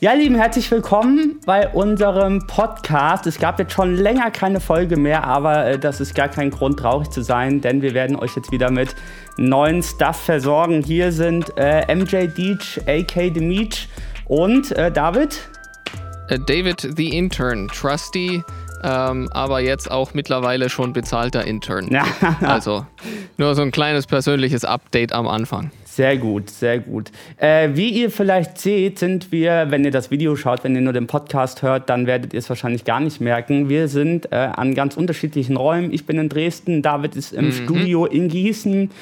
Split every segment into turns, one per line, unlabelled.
Ja, lieben, herzlich willkommen bei unserem Podcast. Es gab jetzt schon länger keine Folge mehr, aber äh, das ist gar kein Grund, traurig zu sein, denn wir werden euch jetzt wieder mit neuen Stuff versorgen. Hier sind äh, MJ Deach, AK Demeach und äh, David.
Äh, David the Intern, Trusty, ähm, aber jetzt auch mittlerweile schon bezahlter Intern. also nur so ein kleines persönliches Update am Anfang.
Sehr gut, sehr gut. Äh, wie ihr vielleicht seht, sind wir, wenn ihr das Video schaut, wenn ihr nur den Podcast hört, dann werdet ihr es wahrscheinlich gar nicht merken. Wir sind äh, an ganz unterschiedlichen Räumen. Ich bin in Dresden, David ist im mhm. Studio in Gießen.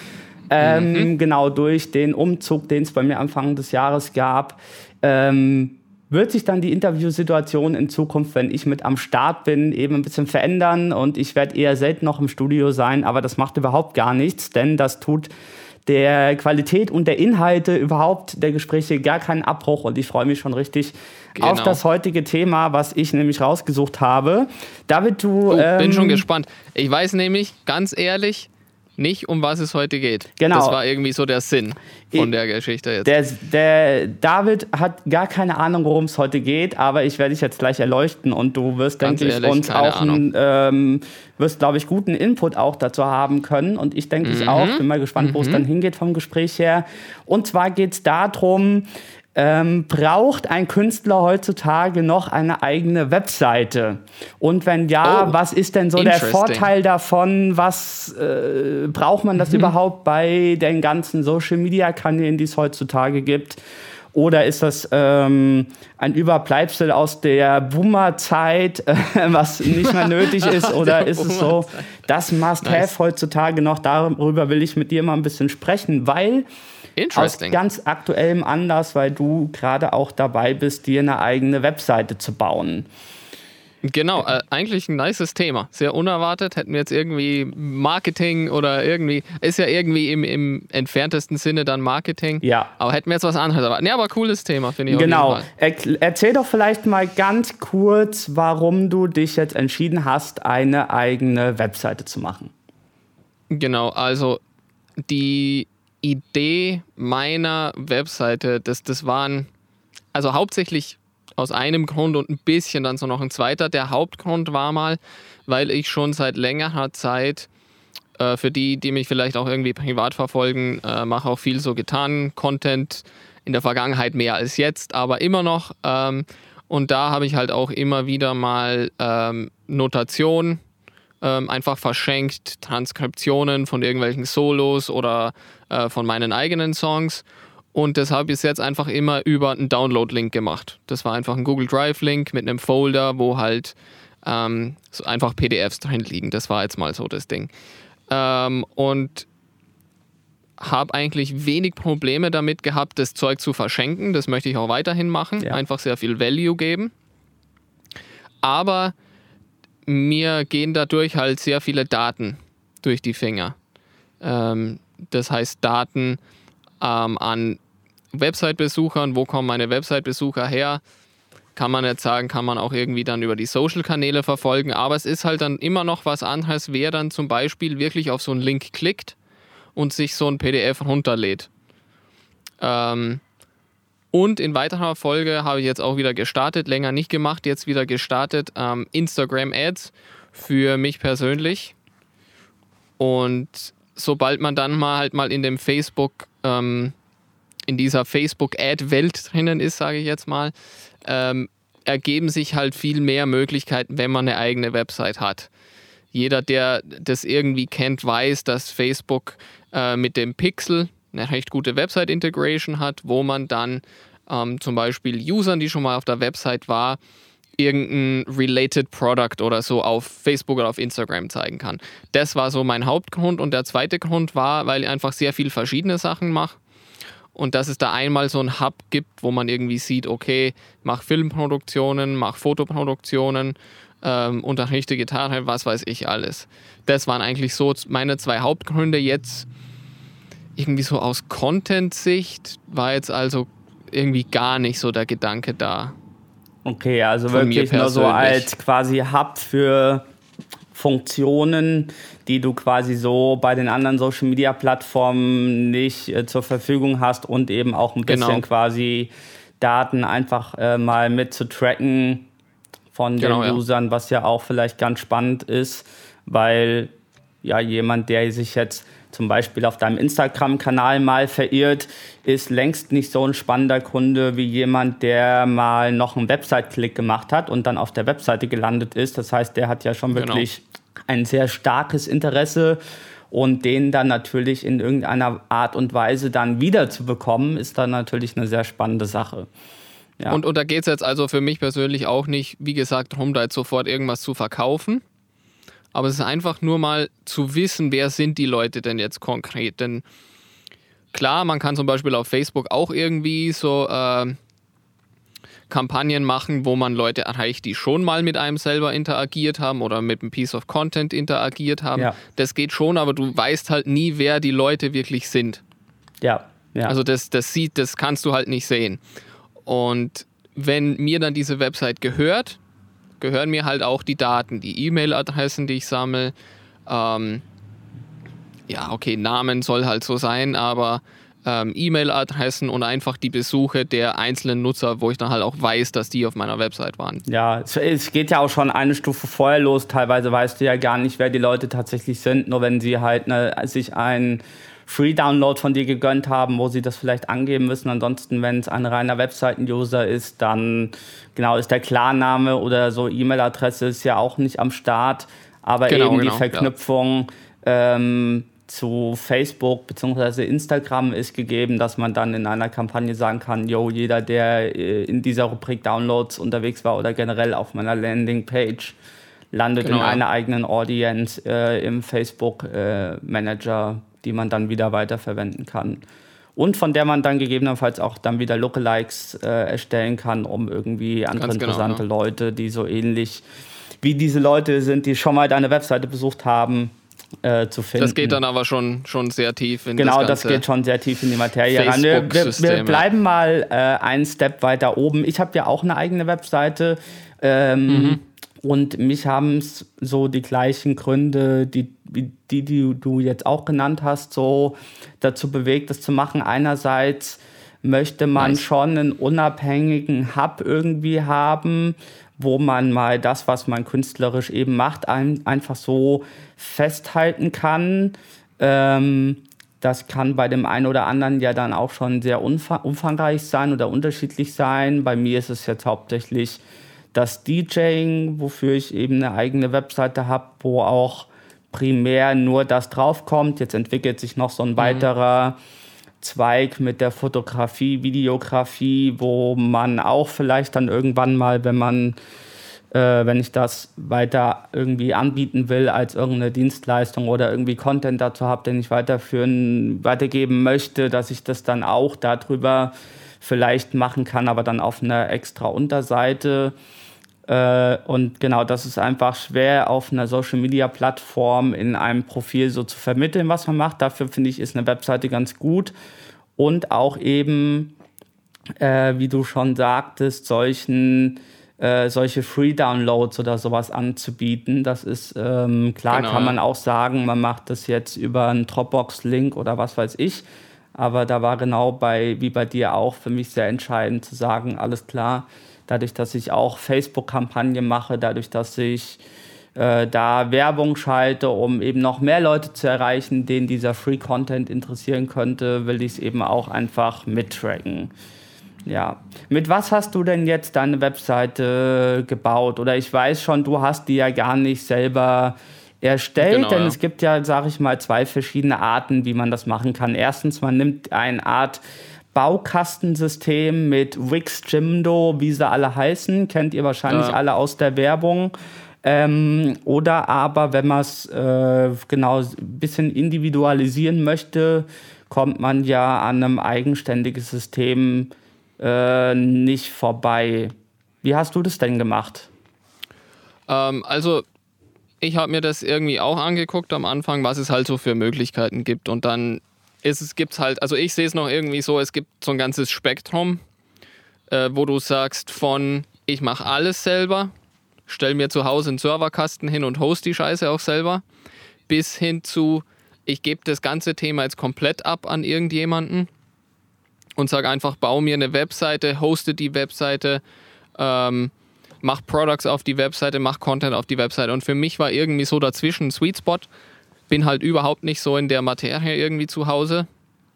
Ähm, mhm. Genau durch den Umzug, den es bei mir Anfang des Jahres gab. Ähm, wird sich dann die Interviewsituation in Zukunft, wenn ich mit am Start bin, eben ein bisschen verändern und ich werde eher selten noch im Studio sein, aber das macht überhaupt gar nichts, denn das tut der Qualität und der Inhalte überhaupt der Gespräche gar keinen Abbruch und ich freue mich schon richtig genau. auf das heutige Thema, was ich nämlich rausgesucht habe. David, du.
Oh, ähm, bin schon gespannt. Ich weiß nämlich, ganz ehrlich, nicht, um was es heute geht. Genau. Das war irgendwie so der Sinn von der Geschichte jetzt.
Der, der David hat gar keine Ahnung, worum es heute geht, aber ich werde dich jetzt gleich erleuchten und du wirst, denke ich, uns auch einen, ähm, wirst, glaube ich, guten Input auch dazu haben können. Und ich denke mhm. ich auch. Bin mal gespannt, wo es mhm. dann hingeht vom Gespräch her. Und zwar geht es darum, ähm, braucht ein Künstler heutzutage noch eine eigene Webseite? Und wenn ja, oh, was ist denn so der Vorteil davon? Was äh, braucht man das mhm. überhaupt bei den ganzen Social-Media-Kanälen, die es heutzutage gibt? Oder ist das ähm, ein Überbleibsel aus der Boomer-Zeit, äh, was nicht mehr nötig ist? Oder ist es so das Must-Have nice. heutzutage noch? Darüber will ich mit dir mal ein bisschen sprechen, weil aus ganz aktuellem Anlass, weil du gerade auch dabei bist, dir eine eigene Webseite zu bauen.
Genau, äh, eigentlich ein nices Thema. Sehr unerwartet. Hätten wir jetzt irgendwie Marketing oder irgendwie, ist ja irgendwie im, im entferntesten Sinne dann Marketing. Ja. Aber hätten wir jetzt was anderes. Aber, nee, aber cooles Thema, finde ich.
Genau. Er, erzähl doch vielleicht mal ganz kurz, warum du dich jetzt entschieden hast, eine eigene Webseite zu machen.
Genau, also die Idee meiner Webseite, das, das waren also hauptsächlich aus einem Grund und ein bisschen dann so noch ein zweiter. Der Hauptgrund war mal, weil ich schon seit längerer Zeit, äh, für die, die mich vielleicht auch irgendwie privat verfolgen, äh, mache auch viel so getan, Content in der Vergangenheit mehr als jetzt, aber immer noch. Ähm, und da habe ich halt auch immer wieder mal ähm, Notation ähm, einfach verschenkt, Transkriptionen von irgendwelchen Solos oder äh, von meinen eigenen Songs. Und das habe ich jetzt einfach immer über einen Download-Link gemacht. Das war einfach ein Google Drive-Link mit einem Folder, wo halt ähm, so einfach PDFs drin liegen. Das war jetzt mal so das Ding. Ähm, und habe eigentlich wenig Probleme damit gehabt, das Zeug zu verschenken. Das möchte ich auch weiterhin machen. Ja. Einfach sehr viel Value geben. Aber mir gehen dadurch halt sehr viele Daten durch die Finger. Ähm, das heißt Daten ähm, an Website-Besuchern, wo kommen meine Website-Besucher her, kann man jetzt sagen, kann man auch irgendwie dann über die Social-Kanäle verfolgen, aber es ist halt dann immer noch was anderes, wer dann zum Beispiel wirklich auf so einen Link klickt und sich so ein PDF runterlädt. Ähm, und in weiterer Folge habe ich jetzt auch wieder gestartet, länger nicht gemacht, jetzt wieder gestartet, ähm, Instagram Ads für mich persönlich. Und sobald man dann mal halt mal in dem Facebook, ähm, in dieser Facebook-Ad-Welt drinnen ist, sage ich jetzt mal, ähm, ergeben sich halt viel mehr Möglichkeiten, wenn man eine eigene Website hat. Jeder, der das irgendwie kennt, weiß, dass Facebook äh, mit dem Pixel eine recht gute Website-Integration hat, wo man dann ähm, zum Beispiel Usern, die schon mal auf der Website war, irgendein related Product oder so auf Facebook oder auf Instagram zeigen kann. Das war so mein Hauptgrund und der zweite Grund war, weil ich einfach sehr viel verschiedene Sachen mache und dass es da einmal so ein Hub gibt, wo man irgendwie sieht, okay, mach Filmproduktionen, mach Fotoproduktionen, ähm, unterrichte Gitarre, was weiß ich alles. Das waren eigentlich so meine zwei Hauptgründe jetzt irgendwie so aus Content-Sicht war jetzt also irgendwie gar nicht so der Gedanke da.
Okay, also wirklich nur so als quasi Hub für Funktionen, die du quasi so bei den anderen Social Media Plattformen nicht äh, zur Verfügung hast und eben auch ein bisschen genau. quasi Daten einfach äh, mal mit zu tracken von genau, den Usern, ja. was ja auch vielleicht ganz spannend ist, weil ja jemand, der sich jetzt zum Beispiel auf deinem Instagram-Kanal mal verirrt, ist längst nicht so ein spannender Kunde wie jemand, der mal noch einen Website-Klick gemacht hat und dann auf der Webseite gelandet ist. Das heißt, der hat ja schon genau. wirklich genau. ein sehr starkes Interesse und den dann natürlich in irgendeiner Art und Weise dann wieder zu bekommen, ist dann natürlich eine sehr spannende Sache.
Ja. Und, und da geht es jetzt also für mich persönlich auch nicht, wie gesagt, darum, da jetzt sofort irgendwas zu verkaufen, aber es ist einfach nur mal zu wissen, wer sind die Leute denn jetzt konkret. Denn klar, man kann zum Beispiel auf Facebook auch irgendwie so äh, Kampagnen machen, wo man Leute erreicht, die schon mal mit einem selber interagiert haben oder mit einem Piece of Content interagiert haben. Ja. Das geht schon, aber du weißt halt nie, wer die Leute wirklich sind.
Ja. ja.
Also das, das sieht, das kannst du halt nicht sehen. Und wenn mir dann diese Website gehört, gehören mir halt auch die Daten, die E-Mail-Adressen, die ich sammle. Ähm, ja, okay, Namen soll halt so sein, aber ähm, E-Mail-Adressen und einfach die Besuche der einzelnen Nutzer, wo ich dann halt auch weiß, dass die auf meiner Website waren.
Ja, es geht ja auch schon eine Stufe vorher los. Teilweise weißt du ja gar nicht, wer die Leute tatsächlich sind, nur wenn sie halt ne, sich ein Free-Download von dir gegönnt haben, wo sie das vielleicht angeben müssen. Ansonsten, wenn es ein reiner Webseiten-User ist, dann genau ist der Klarname oder so E-Mail-Adresse ist ja auch nicht am Start. Aber genau, eben die genau, Verknüpfung ja. ähm, zu Facebook bzw. Instagram ist gegeben, dass man dann in einer Kampagne sagen kann, yo, jeder, der äh, in dieser Rubrik Downloads unterwegs war oder generell auf meiner Landingpage, landet genau, in einer eigenen Audience äh, im Facebook äh, Manager die man dann wieder weiterverwenden kann. Und von der man dann gegebenenfalls auch dann wieder Lookalikes äh, erstellen kann, um irgendwie andere genau, interessante ja. Leute, die so ähnlich wie diese Leute sind, die schon mal deine Webseite besucht haben, äh, zu finden.
Das geht dann aber schon, schon sehr tief
in genau, das Genau, das geht schon sehr tief in die Materie ran. Wir, wir, wir, bleiben mal äh, einen Step weiter oben. Ich habe ja auch eine eigene Webseite. Ähm, mhm. Und mich haben es so die gleichen Gründe, die, die, die du jetzt auch genannt hast, so dazu bewegt, das zu machen. Einerseits möchte man nice. schon einen unabhängigen Hub irgendwie haben, wo man mal das, was man künstlerisch eben macht, ein, einfach so festhalten kann. Ähm, das kann bei dem einen oder anderen ja dann auch schon sehr umfangreich sein oder unterschiedlich sein. Bei mir ist es jetzt hauptsächlich das DJing, wofür ich eben eine eigene Webseite habe, wo auch primär nur das draufkommt. Jetzt entwickelt sich noch so ein mhm. weiterer Zweig mit der Fotografie, Videografie, wo man auch vielleicht dann irgendwann mal, wenn man äh, wenn ich das weiter irgendwie anbieten will als irgendeine Dienstleistung oder irgendwie Content dazu habe, den ich weiterführen, weitergeben möchte, dass ich das dann auch darüber vielleicht machen kann, aber dann auf einer extra Unterseite. Äh, und genau, das ist einfach schwer auf einer Social Media Plattform in einem Profil so zu vermitteln, was man macht. Dafür finde ich, ist eine Webseite ganz gut. Und auch eben, äh, wie du schon sagtest, solchen äh, solche Free-Downloads oder sowas anzubieten. Das ist ähm, klar, genau, kann man auch sagen, man macht das jetzt über einen Dropbox-Link oder was weiß ich. Aber da war genau bei, wie bei dir auch, für mich sehr entscheidend zu sagen, alles klar, dadurch, dass ich auch Facebook-Kampagnen mache, dadurch, dass ich äh, da Werbung schalte, um eben noch mehr Leute zu erreichen, denen dieser Free Content interessieren könnte, will ich es eben auch einfach mittracken. Ja. Mit was hast du denn jetzt deine Webseite gebaut? Oder ich weiß schon, du hast die ja gar nicht selber erstellt, genau, denn ja. es gibt ja, sage ich mal, zwei verschiedene Arten, wie man das machen kann. Erstens, man nimmt eine Art Baukastensystem mit Wix, Jimdo, wie sie alle heißen, kennt ihr wahrscheinlich ja. alle aus der Werbung. Ähm, oder aber, wenn man es äh, genau ein bisschen individualisieren möchte, kommt man ja an einem eigenständigen System äh, nicht vorbei. Wie hast du das denn gemacht?
Ähm, also, ich habe mir das irgendwie auch angeguckt am Anfang, was es halt so für Möglichkeiten gibt. Und dann ist es gibt's halt, also ich sehe es noch irgendwie so, es gibt so ein ganzes Spektrum, äh, wo du sagst von ich mache alles selber, stell mir zu Hause einen Serverkasten hin und host die Scheiße auch selber, bis hin zu ich gebe das ganze Thema jetzt komplett ab an irgendjemanden und sage einfach, bau mir eine Webseite, hoste die Webseite, ähm, mach Products auf die Webseite, mach Content auf die Webseite. Und für mich war irgendwie so dazwischen ein Sweet Spot. Bin halt überhaupt nicht so in der Materie irgendwie zu Hause.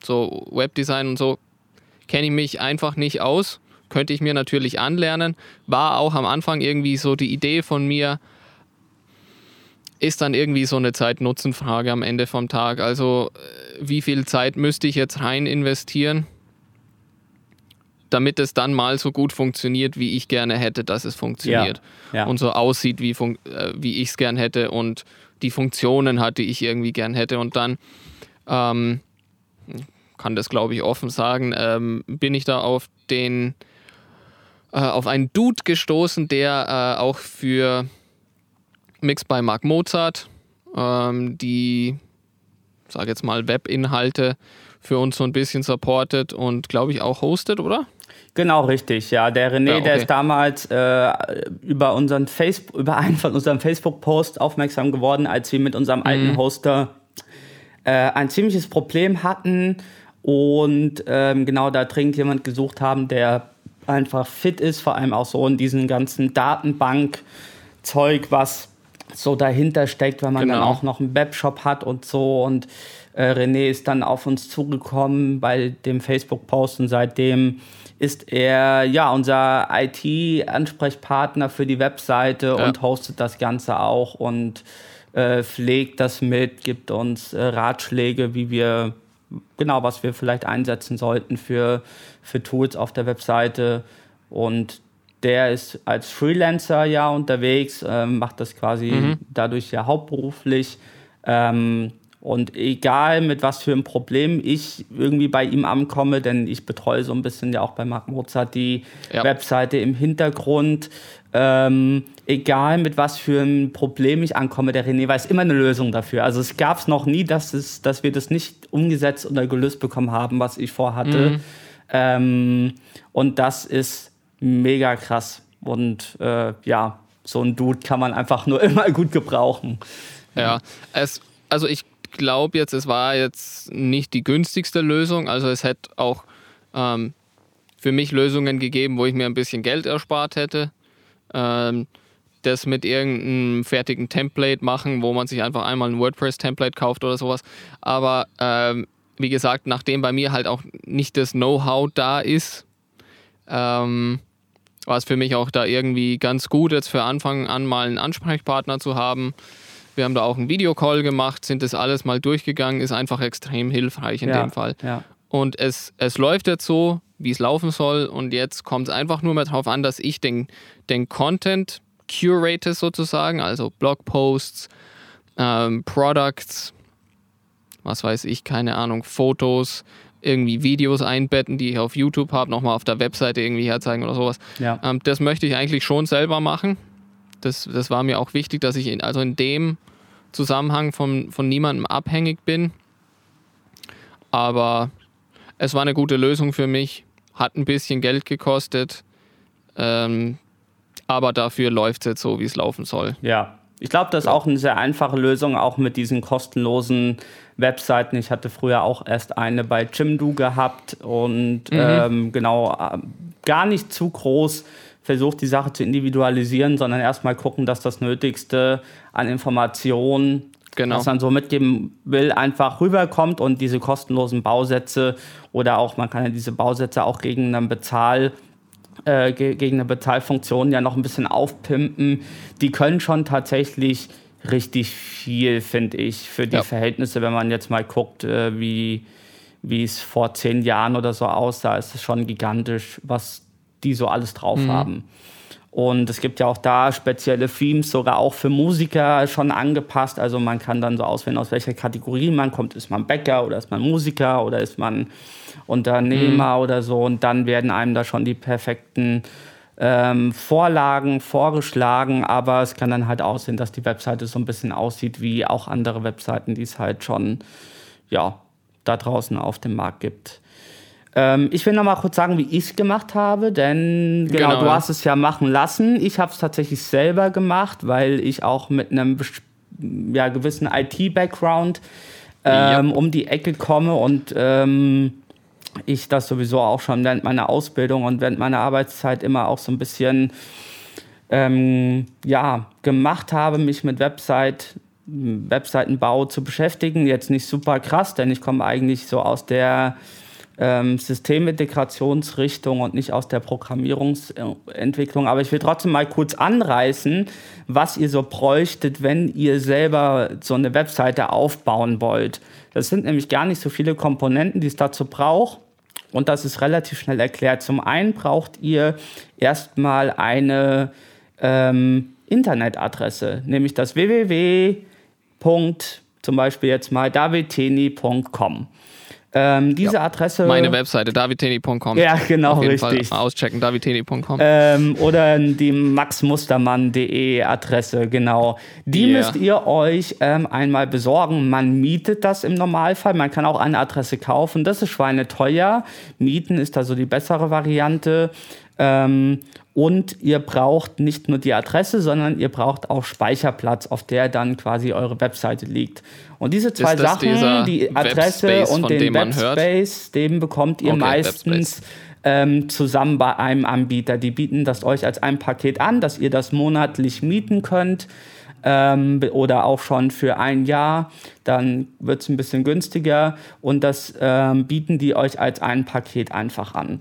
So Webdesign und so kenne ich mich einfach nicht aus. Könnte ich mir natürlich anlernen. War auch am Anfang irgendwie so die Idee von mir, ist dann irgendwie so eine Zeit-Nutzen-Frage am Ende vom Tag. Also äh, wie viel Zeit müsste ich jetzt rein investieren? damit es dann mal so gut funktioniert, wie ich gerne hätte, dass es funktioniert. Ja, ja. Und so aussieht, wie, äh, wie ich es gern hätte und die Funktionen hat, die ich irgendwie gern hätte. Und dann ähm, kann das, glaube ich, offen sagen, ähm, bin ich da auf den äh, auf einen Dude gestoßen, der äh, auch für Mix bei Mark Mozart ähm, die, sage jetzt mal, Webinhalte für uns so ein bisschen supportet und glaube ich auch hostet, oder?
Genau, richtig. Ja, der René, ja, okay. der ist damals äh, über, unseren Facebook, über einen von unseren Facebook-Posts aufmerksam geworden, als wir mit unserem mhm. alten Hoster äh, ein ziemliches Problem hatten und ähm, genau da dringend jemand gesucht haben, der einfach fit ist, vor allem auch so in diesen ganzen Datenbank-Zeug, was so dahinter steckt, wenn man genau. dann auch noch einen Webshop hat und so. Und äh, René ist dann auf uns zugekommen bei dem Facebook-Post und seitdem ist er ja unser IT-Ansprechpartner für die Webseite ja. und hostet das Ganze auch und äh, pflegt das mit, gibt uns äh, Ratschläge, wie wir genau, was wir vielleicht einsetzen sollten für, für Tools auf der Webseite. Und der ist als Freelancer ja unterwegs, äh, macht das quasi mhm. dadurch ja hauptberuflich. Ähm, und egal mit was für einem Problem ich irgendwie bei ihm ankomme, denn ich betreue so ein bisschen ja auch bei Marc Mozart die ja. Webseite im Hintergrund. Ähm, egal mit was für einem Problem ich ankomme, der René weiß immer eine Lösung dafür. Also es gab es noch nie, dass, es, dass wir das nicht umgesetzt oder gelöst bekommen haben, was ich vorhatte. Mhm. Ähm, und das ist mega krass. Und äh, ja, so ein Dude kann man einfach nur immer gut gebrauchen.
Ja, es, also ich glaube jetzt, es war jetzt nicht die günstigste Lösung. Also es hätte auch ähm, für mich Lösungen gegeben, wo ich mir ein bisschen Geld erspart hätte. Ähm, das mit irgendeinem fertigen Template machen, wo man sich einfach einmal ein WordPress-Template kauft oder sowas. Aber ähm, wie gesagt, nachdem bei mir halt auch nicht das Know-how da ist, ähm, war es für mich auch da irgendwie ganz gut, jetzt für Anfang an mal einen Ansprechpartner zu haben. Wir haben da auch einen Videocall gemacht, sind das alles mal durchgegangen, ist einfach extrem hilfreich in ja, dem Fall. Ja. Und es, es läuft jetzt so, wie es laufen soll. Und jetzt kommt es einfach nur mehr darauf an, dass ich den, den Content curate sozusagen, also Blogposts, ähm, Products, was weiß ich, keine Ahnung, Fotos, irgendwie Videos einbetten, die ich auf YouTube habe, nochmal auf der Webseite irgendwie herzeigen oder sowas. Ja. Ähm, das möchte ich eigentlich schon selber machen. Das, das war mir auch wichtig, dass ich in, also in dem Zusammenhang von, von niemandem abhängig bin. Aber es war eine gute Lösung für mich, hat ein bisschen Geld gekostet, ähm, aber dafür läuft es jetzt so, wie es laufen soll.
Ja, ich glaube, das ist auch eine sehr einfache Lösung, auch mit diesen kostenlosen Webseiten. Ich hatte früher auch erst eine bei Jimdo gehabt und mhm. ähm, genau, äh, gar nicht zu groß versucht, die Sache zu individualisieren, sondern erstmal gucken, dass das Nötigste an Informationen, genau. was man so mitgeben will, einfach rüberkommt und diese kostenlosen Bausätze oder auch, man kann ja diese Bausätze auch gegen einen Bezahl äh, gegen eine Bezahlfunktion ja noch ein bisschen aufpimpen. Die können schon tatsächlich richtig viel, finde ich, für die ja. Verhältnisse, wenn man jetzt mal guckt, äh, wie wie es vor zehn Jahren oder so aussah, ist es schon gigantisch, was die so alles drauf mhm. haben. Und es gibt ja auch da spezielle Themes, sogar auch für Musiker schon angepasst. Also man kann dann so auswählen, aus welcher Kategorie man kommt. Ist man Bäcker oder ist man Musiker oder ist man Unternehmer mhm. oder so. Und dann werden einem da schon die perfekten ähm, Vorlagen vorgeschlagen. Aber es kann dann halt aussehen, dass die Webseite so ein bisschen aussieht wie auch andere Webseiten, die es halt schon ja, da draußen auf dem Markt gibt. Ähm, ich will noch mal kurz sagen, wie ich es gemacht habe, denn genau, genau, du hast es ja machen lassen. Ich habe es tatsächlich selber gemacht, weil ich auch mit einem ja, gewissen IT-Background ähm, ja. um die Ecke komme und ähm, ich das sowieso auch schon während meiner Ausbildung und während meiner Arbeitszeit immer auch so ein bisschen ähm, ja, gemacht habe, mich mit Website, Webseitenbau zu beschäftigen. Jetzt nicht super krass, denn ich komme eigentlich so aus der ähm, Systemintegrationsrichtung und nicht aus der Programmierungsentwicklung. Aber ich will trotzdem mal kurz anreißen, was ihr so bräuchtet, wenn ihr selber so eine Webseite aufbauen wollt. Das sind nämlich gar nicht so viele Komponenten, die es dazu braucht. Und das ist relativ schnell erklärt. Zum einen braucht ihr erstmal eine ähm, Internetadresse, nämlich das www. zum Beispiel jetzt mal davidteni.com. Ähm, diese ja, Adresse.
Meine Webseite, davidteni.com.
Ja, genau, richtig.
Fall auschecken, davidteni.com.
Ähm, oder die maxmustermann.de Adresse, genau. Die yeah. müsst ihr euch ähm, einmal besorgen. Man mietet das im Normalfall. Man kann auch eine Adresse kaufen. Das ist schweineteuer. Mieten ist da so die bessere Variante. Ähm, und ihr braucht nicht nur die Adresse, sondern ihr braucht auch Speicherplatz, auf der dann quasi eure Webseite liegt. Und diese zwei Sachen, die Adresse Webspace, und den Webspace, den bekommt ihr okay, meistens ähm, zusammen bei einem Anbieter. Die bieten das euch als ein Paket an, dass ihr das monatlich mieten könnt. Ähm, oder auch schon für ein Jahr, dann wird es ein bisschen günstiger und das ähm, bieten die euch als ein Paket einfach an.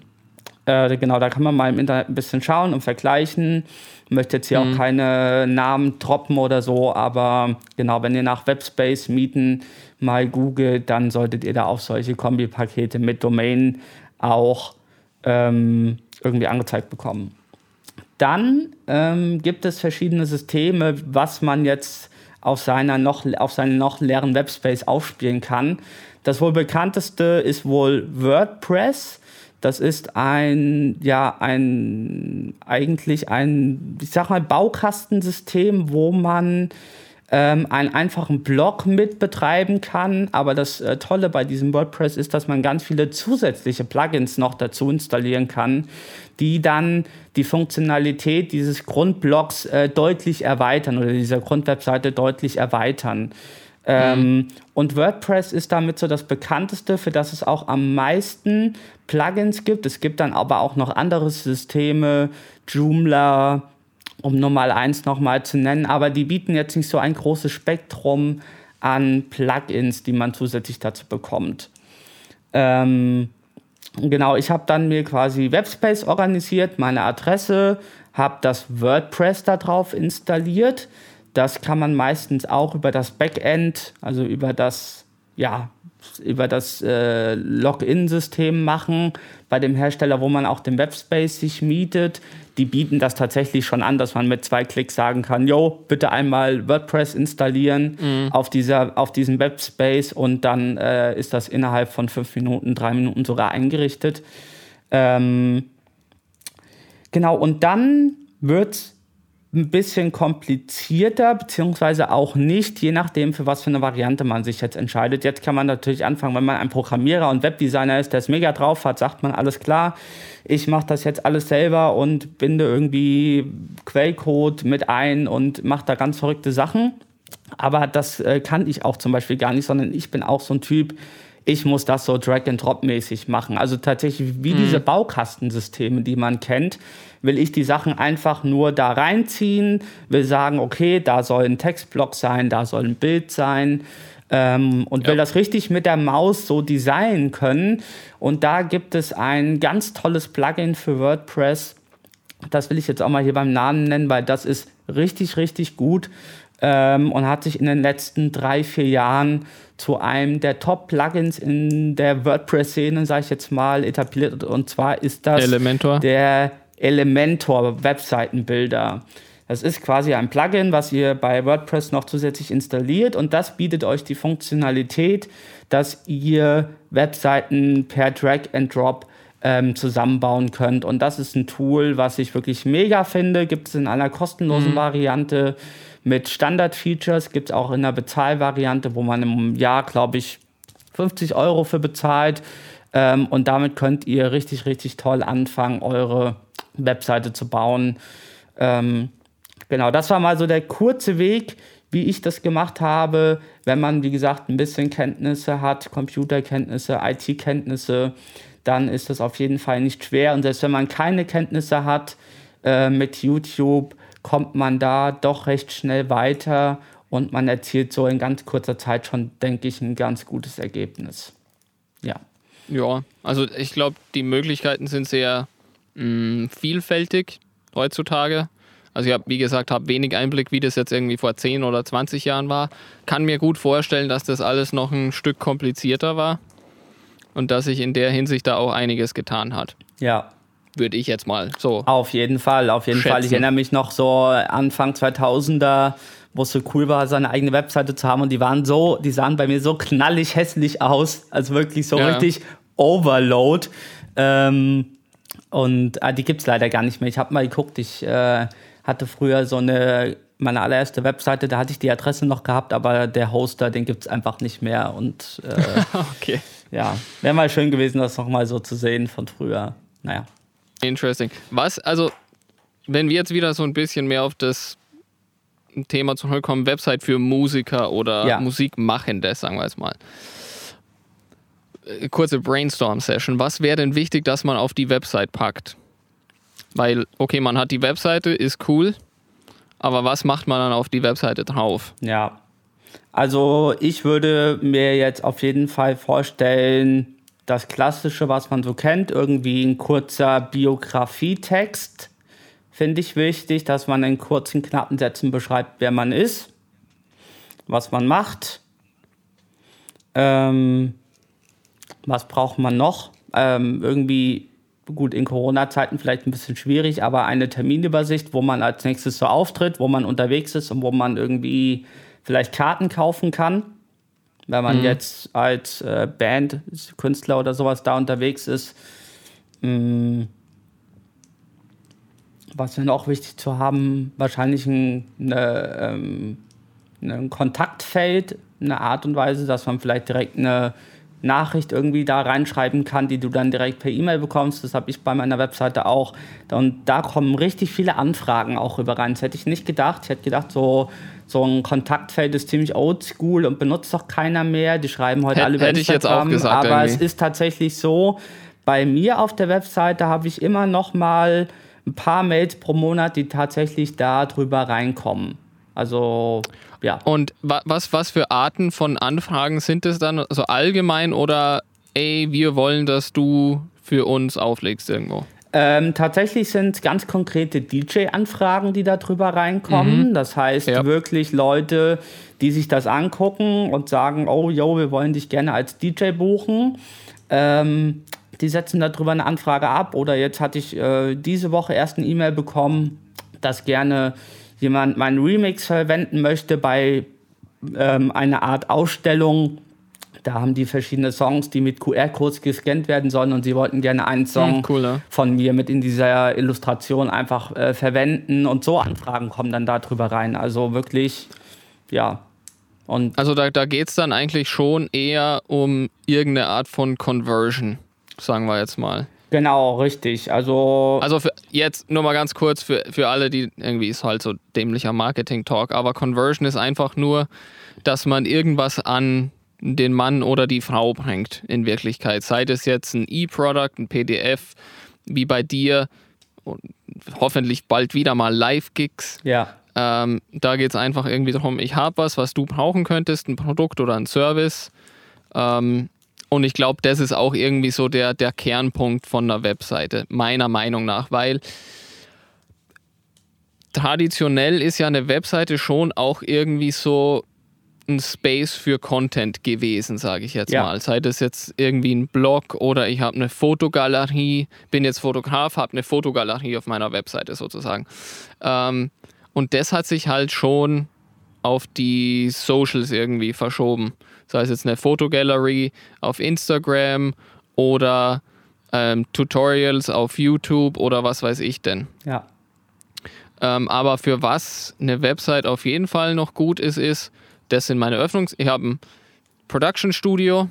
Äh, genau, da kann man mal im Internet ein bisschen schauen und vergleichen. Ich möchte jetzt hier mhm. auch keine Namen droppen oder so, aber genau, wenn ihr nach Webspace mieten mal googelt, dann solltet ihr da auch solche Kombipakete mit Domain auch ähm, irgendwie angezeigt bekommen. Dann ähm, gibt es verschiedene Systeme, was man jetzt auf, seiner noch, auf seinen noch leeren Webspace aufspielen kann. Das wohl bekannteste ist wohl WordPress. Das ist ein, ja, ein, eigentlich ein, ich sag mal, Baukastensystem, wo man ähm, einen einfachen Blog mit betreiben kann. Aber das äh, Tolle bei diesem WordPress ist, dass man ganz viele zusätzliche Plugins noch dazu installieren kann, die dann die Funktionalität dieses Grundblogs äh, deutlich erweitern oder dieser Grundwebseite deutlich erweitern. Ähm, mhm. Und WordPress ist damit so das bekannteste, für das es auch am meisten Plugins gibt. Es gibt dann aber auch noch andere Systeme, Joomla, um nur mal eins nochmal zu nennen, aber die bieten jetzt nicht so ein großes Spektrum an Plugins, die man zusätzlich dazu bekommt. Ähm, genau, ich habe dann mir quasi Webspace organisiert, meine Adresse, habe das WordPress da drauf installiert das kann man meistens auch über das Backend, also über das, ja, über das äh, Login-System machen bei dem Hersteller, wo man auch den Webspace sich mietet. Die bieten das tatsächlich schon an, dass man mit zwei Klicks sagen kann, yo, bitte einmal WordPress installieren mhm. auf, dieser, auf diesem Webspace und dann äh, ist das innerhalb von fünf Minuten, drei Minuten sogar eingerichtet. Ähm, genau, und dann wird ein bisschen komplizierter, beziehungsweise auch nicht, je nachdem, für was für eine Variante man sich jetzt entscheidet. Jetzt kann man natürlich anfangen, wenn man ein Programmierer und Webdesigner ist, der es mega drauf hat, sagt man, alles klar, ich mache das jetzt alles selber und binde irgendwie Quellcode mit ein und mache da ganz verrückte Sachen. Aber das äh, kann ich auch zum Beispiel gar nicht, sondern ich bin auch so ein Typ, ich muss das so Drag-and-Drop-mäßig machen. Also tatsächlich wie mhm. diese Baukastensysteme, die man kennt, will ich die Sachen einfach nur da reinziehen, will sagen, okay, da soll ein Textblock sein, da soll ein Bild sein ähm, und ja. will das richtig mit der Maus so designen können. Und da gibt es ein ganz tolles Plugin für WordPress. Das will ich jetzt auch mal hier beim Namen nennen, weil das ist richtig, richtig gut ähm, und hat sich in den letzten drei, vier Jahren zu einem der Top-Plugins in der WordPress-Szene, sage ich jetzt mal, etabliert. Und zwar ist das
Elementor.
der Elementor Webseitenbilder. Das ist quasi ein Plugin, was ihr bei WordPress noch zusätzlich installiert und das bietet euch die Funktionalität, dass ihr Webseiten per Drag and Drop ähm, zusammenbauen könnt. Und das ist ein Tool, was ich wirklich mega finde. Gibt es in einer kostenlosen mhm. Variante mit Standard-Features, gibt es auch in einer Bezahlvariante, wo man im Jahr, glaube ich, 50 Euro für bezahlt. Ähm, und damit könnt ihr richtig, richtig toll anfangen, eure Webseite zu bauen. Ähm, genau, das war mal so der kurze Weg, wie ich das gemacht habe. Wenn man, wie gesagt, ein bisschen Kenntnisse hat, Computerkenntnisse, IT-Kenntnisse, dann ist das auf jeden Fall nicht schwer. Und selbst wenn man keine Kenntnisse hat äh, mit YouTube, kommt man da doch recht schnell weiter und man erzielt so in ganz kurzer Zeit schon, denke ich, ein ganz gutes Ergebnis. Ja.
Ja, also ich glaube, die Möglichkeiten sind sehr mh, mm, vielfältig heutzutage. Also ich habe, wie gesagt, habe wenig Einblick, wie das jetzt irgendwie vor 10 oder 20 Jahren war. Kann mir gut vorstellen, dass das alles noch ein Stück komplizierter war und dass sich in der Hinsicht da auch einiges getan hat.
Ja.
Würde ich jetzt mal so.
Auf jeden Fall, auf jeden schätzen. Fall. Ich erinnere mich noch so Anfang 2000er, wo es so cool war, seine eigene Webseite zu haben und die waren so, die sahen bei mir so knallig hässlich aus, also wirklich so ja. richtig Overload. Ähm, und ah, die gibt es leider gar nicht mehr. Ich habe mal geguckt, ich äh, hatte früher so eine, meine allererste Webseite, da hatte ich die Adresse noch gehabt, aber der Hoster, den gibt es einfach nicht mehr. Und äh, okay. ja, wäre mal schön gewesen, das nochmal so zu sehen von früher. Naja.
Interesting. Was, also, wenn wir jetzt wieder so ein bisschen mehr auf das Thema zurückkommen, Website für Musiker oder ja. Musikmachende, sagen wir es mal. Äh, kurze Brainstorm-Session. Was wäre denn wichtig, dass man auf die Website packt? Weil, okay, man hat die Webseite, ist cool, aber was macht man dann auf die Webseite drauf?
Ja, also ich würde mir jetzt auf jeden Fall vorstellen, das Klassische, was man so kennt, irgendwie ein kurzer Biografietext, finde ich wichtig, dass man in kurzen, knappen Sätzen beschreibt, wer man ist, was man macht. Ähm, was braucht man noch? Ähm, irgendwie gut, in Corona-Zeiten vielleicht ein bisschen schwierig, aber eine Terminübersicht, wo man als nächstes so auftritt, wo man unterwegs ist und wo man irgendwie vielleicht Karten kaufen kann. Wenn man mhm. jetzt als äh, Band, Künstler oder sowas da unterwegs ist. Mh, mm, was dann auch wichtig zu haben, wahrscheinlich ein, eine, ähm, ein Kontaktfeld, eine Art und Weise, dass man vielleicht direkt eine Nachricht irgendwie da reinschreiben kann, die du dann direkt per E-Mail bekommst. Das habe ich bei meiner Webseite auch. Und da kommen richtig viele Anfragen auch rüber rein. Das hätte ich nicht gedacht. Ich hätte gedacht, so, so ein Kontaktfeld ist ziemlich oldschool und benutzt doch keiner mehr. Die schreiben heute H alle
über Hätte Instagram, ich jetzt auch gesagt.
Aber irgendwie. es ist tatsächlich so, bei mir auf der Webseite habe ich immer noch mal ein paar Mails pro Monat, die tatsächlich da drüber reinkommen. Also ja.
Und was, was für Arten von Anfragen sind es dann? Also allgemein oder ey, wir wollen, dass du für uns auflegst irgendwo?
Ähm, tatsächlich sind ganz konkrete DJ-Anfragen, die da drüber reinkommen. Mhm. Das heißt ja. wirklich Leute, die sich das angucken und sagen, oh, yo, wir wollen dich gerne als DJ buchen. Ähm, die setzen darüber eine Anfrage ab. Oder jetzt hatte ich äh, diese Woche erst eine E-Mail bekommen, dass gerne jemand meinen Remix verwenden möchte bei ähm, einer Art Ausstellung. Da haben die verschiedene Songs, die mit QR-Codes gescannt werden sollen und sie wollten gerne einen Song hm, cool, ja. von mir mit in dieser Illustration einfach äh, verwenden und so Anfragen kommen dann da drüber rein. Also wirklich, ja.
Und also da, da geht es dann eigentlich schon eher um irgendeine Art von Conversion, sagen wir jetzt mal.
Genau, richtig. Also,
also jetzt nur mal ganz kurz für, für alle, die irgendwie ist halt so dämlicher Marketing-Talk, aber Conversion ist einfach nur, dass man irgendwas an den Mann oder die Frau bringt in Wirklichkeit. Sei das jetzt ein E-Product, ein PDF, wie bei dir und hoffentlich bald wieder mal Live-Gigs.
Ja.
Ähm, da geht es einfach irgendwie darum, ich habe was, was du brauchen könntest, ein Produkt oder ein Service. Ähm, und ich glaube, das ist auch irgendwie so der, der Kernpunkt von einer Webseite, meiner Meinung nach, weil traditionell ist ja eine Webseite schon auch irgendwie so ein Space für Content gewesen, sage ich jetzt ja. mal. Sei das jetzt irgendwie ein Blog oder ich habe eine Fotogalerie, bin jetzt Fotograf, habe eine Fotogalerie auf meiner Webseite sozusagen. Ähm, und das hat sich halt schon auf die Socials irgendwie verschoben sei es jetzt eine Fotogallery auf Instagram oder ähm, Tutorials auf YouTube oder was weiß ich denn.
Ja.
Ähm, aber für was eine Website auf jeden Fall noch gut ist, ist, das sind meine Öffnungs... Ich habe ein Production Studio,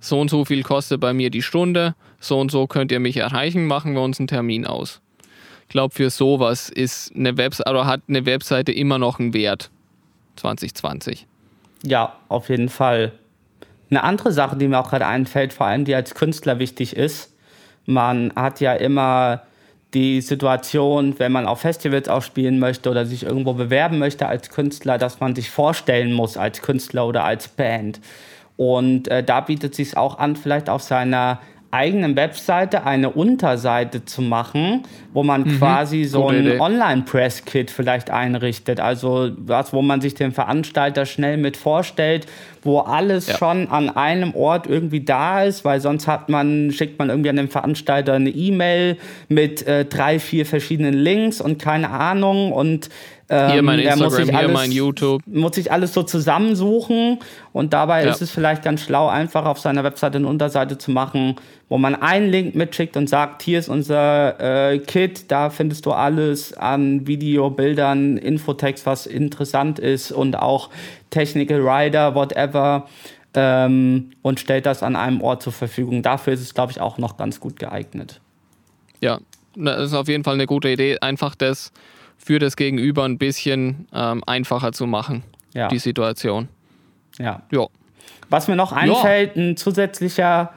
so und so viel kostet bei mir die Stunde, so und so könnt ihr mich erreichen, machen wir uns einen Termin aus. Ich glaube, für sowas ist eine Webseite oder hat eine Webseite immer noch einen Wert. 2020.
Ja, auf jeden Fall. Eine andere Sache, die mir auch gerade einfällt, vor allem die als Künstler wichtig ist, man hat ja immer die Situation, wenn man auf Festivals auch spielen möchte oder sich irgendwo bewerben möchte als Künstler, dass man sich vorstellen muss als Künstler oder als Band. Und äh, da bietet sich auch an, vielleicht auf seiner eigenen Webseite eine Unterseite zu machen, wo man mhm, quasi so ein Online-Press-Kit vielleicht einrichtet. Also was, wo man sich den Veranstalter schnell mit vorstellt, wo alles ja. schon an einem Ort irgendwie da ist, weil sonst hat man, schickt man irgendwie an den Veranstalter eine E-Mail mit äh, drei, vier verschiedenen Links und keine Ahnung und
ähm, hier mein Instagram, hier alles, mein YouTube.
Muss sich alles so zusammensuchen und dabei ja. ist es vielleicht ganz schlau, einfach auf seiner Webseite eine Unterseite zu machen, wo man einen Link mitschickt und sagt, hier ist unser äh, Kit, da findest du alles an Video, Bildern, Infotext, was interessant ist und auch Technical Rider, whatever. Ähm, und stellt das an einem Ort zur Verfügung. Dafür ist es, glaube ich, auch noch ganz gut geeignet.
Ja, das ist auf jeden Fall eine gute Idee. Einfach das für das Gegenüber ein bisschen ähm, einfacher zu machen, ja. die Situation.
Ja. ja. Was mir noch einfällt, ja. ein zusätzlicher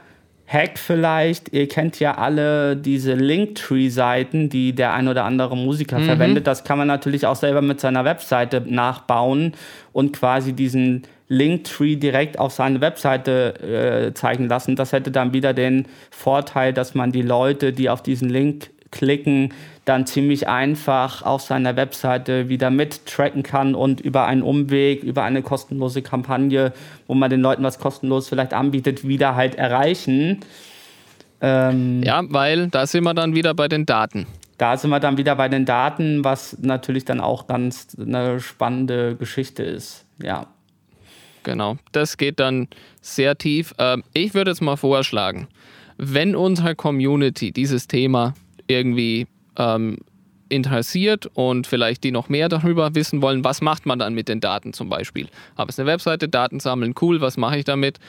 Hack vielleicht, ihr kennt ja alle diese Linktree-Seiten, die der ein oder andere Musiker mhm. verwendet. Das kann man natürlich auch selber mit seiner Webseite nachbauen und quasi diesen Linktree direkt auf seine Webseite äh, zeigen lassen. Das hätte dann wieder den Vorteil, dass man die Leute, die auf diesen Link klicken, dann ziemlich einfach auf seiner Webseite wieder mittracken kann und über einen Umweg, über eine kostenlose Kampagne, wo man den Leuten was kostenlos vielleicht anbietet, wieder halt erreichen.
Ähm, ja, weil da sind wir dann wieder bei den Daten.
Da sind wir dann wieder bei den Daten, was natürlich dann auch ganz eine spannende Geschichte ist. Ja.
Genau, das geht dann sehr tief. Ähm, ich würde jetzt mal vorschlagen, wenn unsere Community dieses Thema irgendwie ähm, interessiert und vielleicht die noch mehr darüber wissen wollen, was macht man dann mit den Daten zum Beispiel? Habe ich eine Webseite, Daten sammeln, cool, was mache ich damit?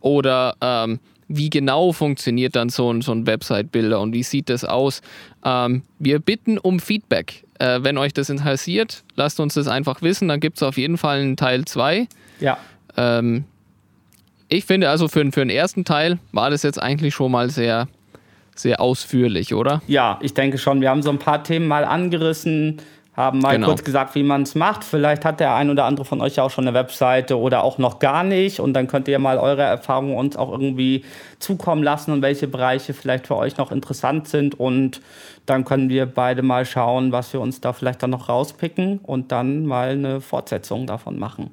Oder ähm, wie genau funktioniert dann so ein, so ein Website-Bilder und wie sieht das aus? Ähm, wir bitten um Feedback. Äh, wenn euch das interessiert, lasst uns das einfach wissen, dann gibt es auf jeden Fall einen Teil 2.
Ja.
Ähm, ich finde also für, für den ersten Teil war das jetzt eigentlich schon mal sehr sehr ausführlich, oder?
Ja, ich denke schon. Wir haben so ein paar Themen mal angerissen, haben mal genau. kurz gesagt, wie man es macht. Vielleicht hat der ein oder andere von euch ja auch schon eine Webseite oder auch noch gar nicht. Und dann könnt ihr mal eure Erfahrungen uns auch irgendwie zukommen lassen und welche Bereiche vielleicht für euch noch interessant sind. Und dann können wir beide mal schauen, was wir uns da vielleicht dann noch rauspicken und dann mal eine Fortsetzung davon machen.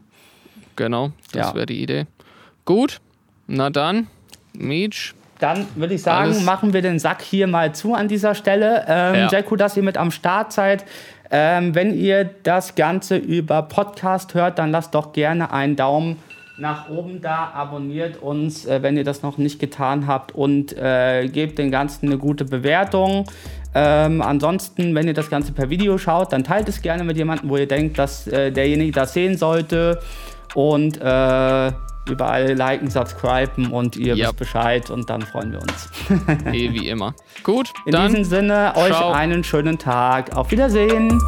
Genau, das ja. wäre die Idee. Gut, na dann, Meech,
dann würde ich sagen, Alles. machen wir den Sack hier mal zu an dieser Stelle. Ähm, ja. Sehr cool, dass ihr mit am Start seid. Ähm, wenn ihr das Ganze über Podcast hört, dann lasst doch gerne einen Daumen nach oben da, abonniert uns, äh, wenn ihr das noch nicht getan habt und äh, gebt den Ganzen eine gute Bewertung. Ähm, ansonsten, wenn ihr das Ganze per Video schaut, dann teilt es gerne mit jemandem, wo ihr denkt, dass äh, derjenige das sehen sollte. Und äh, überall liken, subscriben und ihr yep. wisst Bescheid und dann freuen wir uns.
eh wie immer. Gut,
in diesem Sinne euch ciao. einen schönen Tag. Auf Wiedersehen.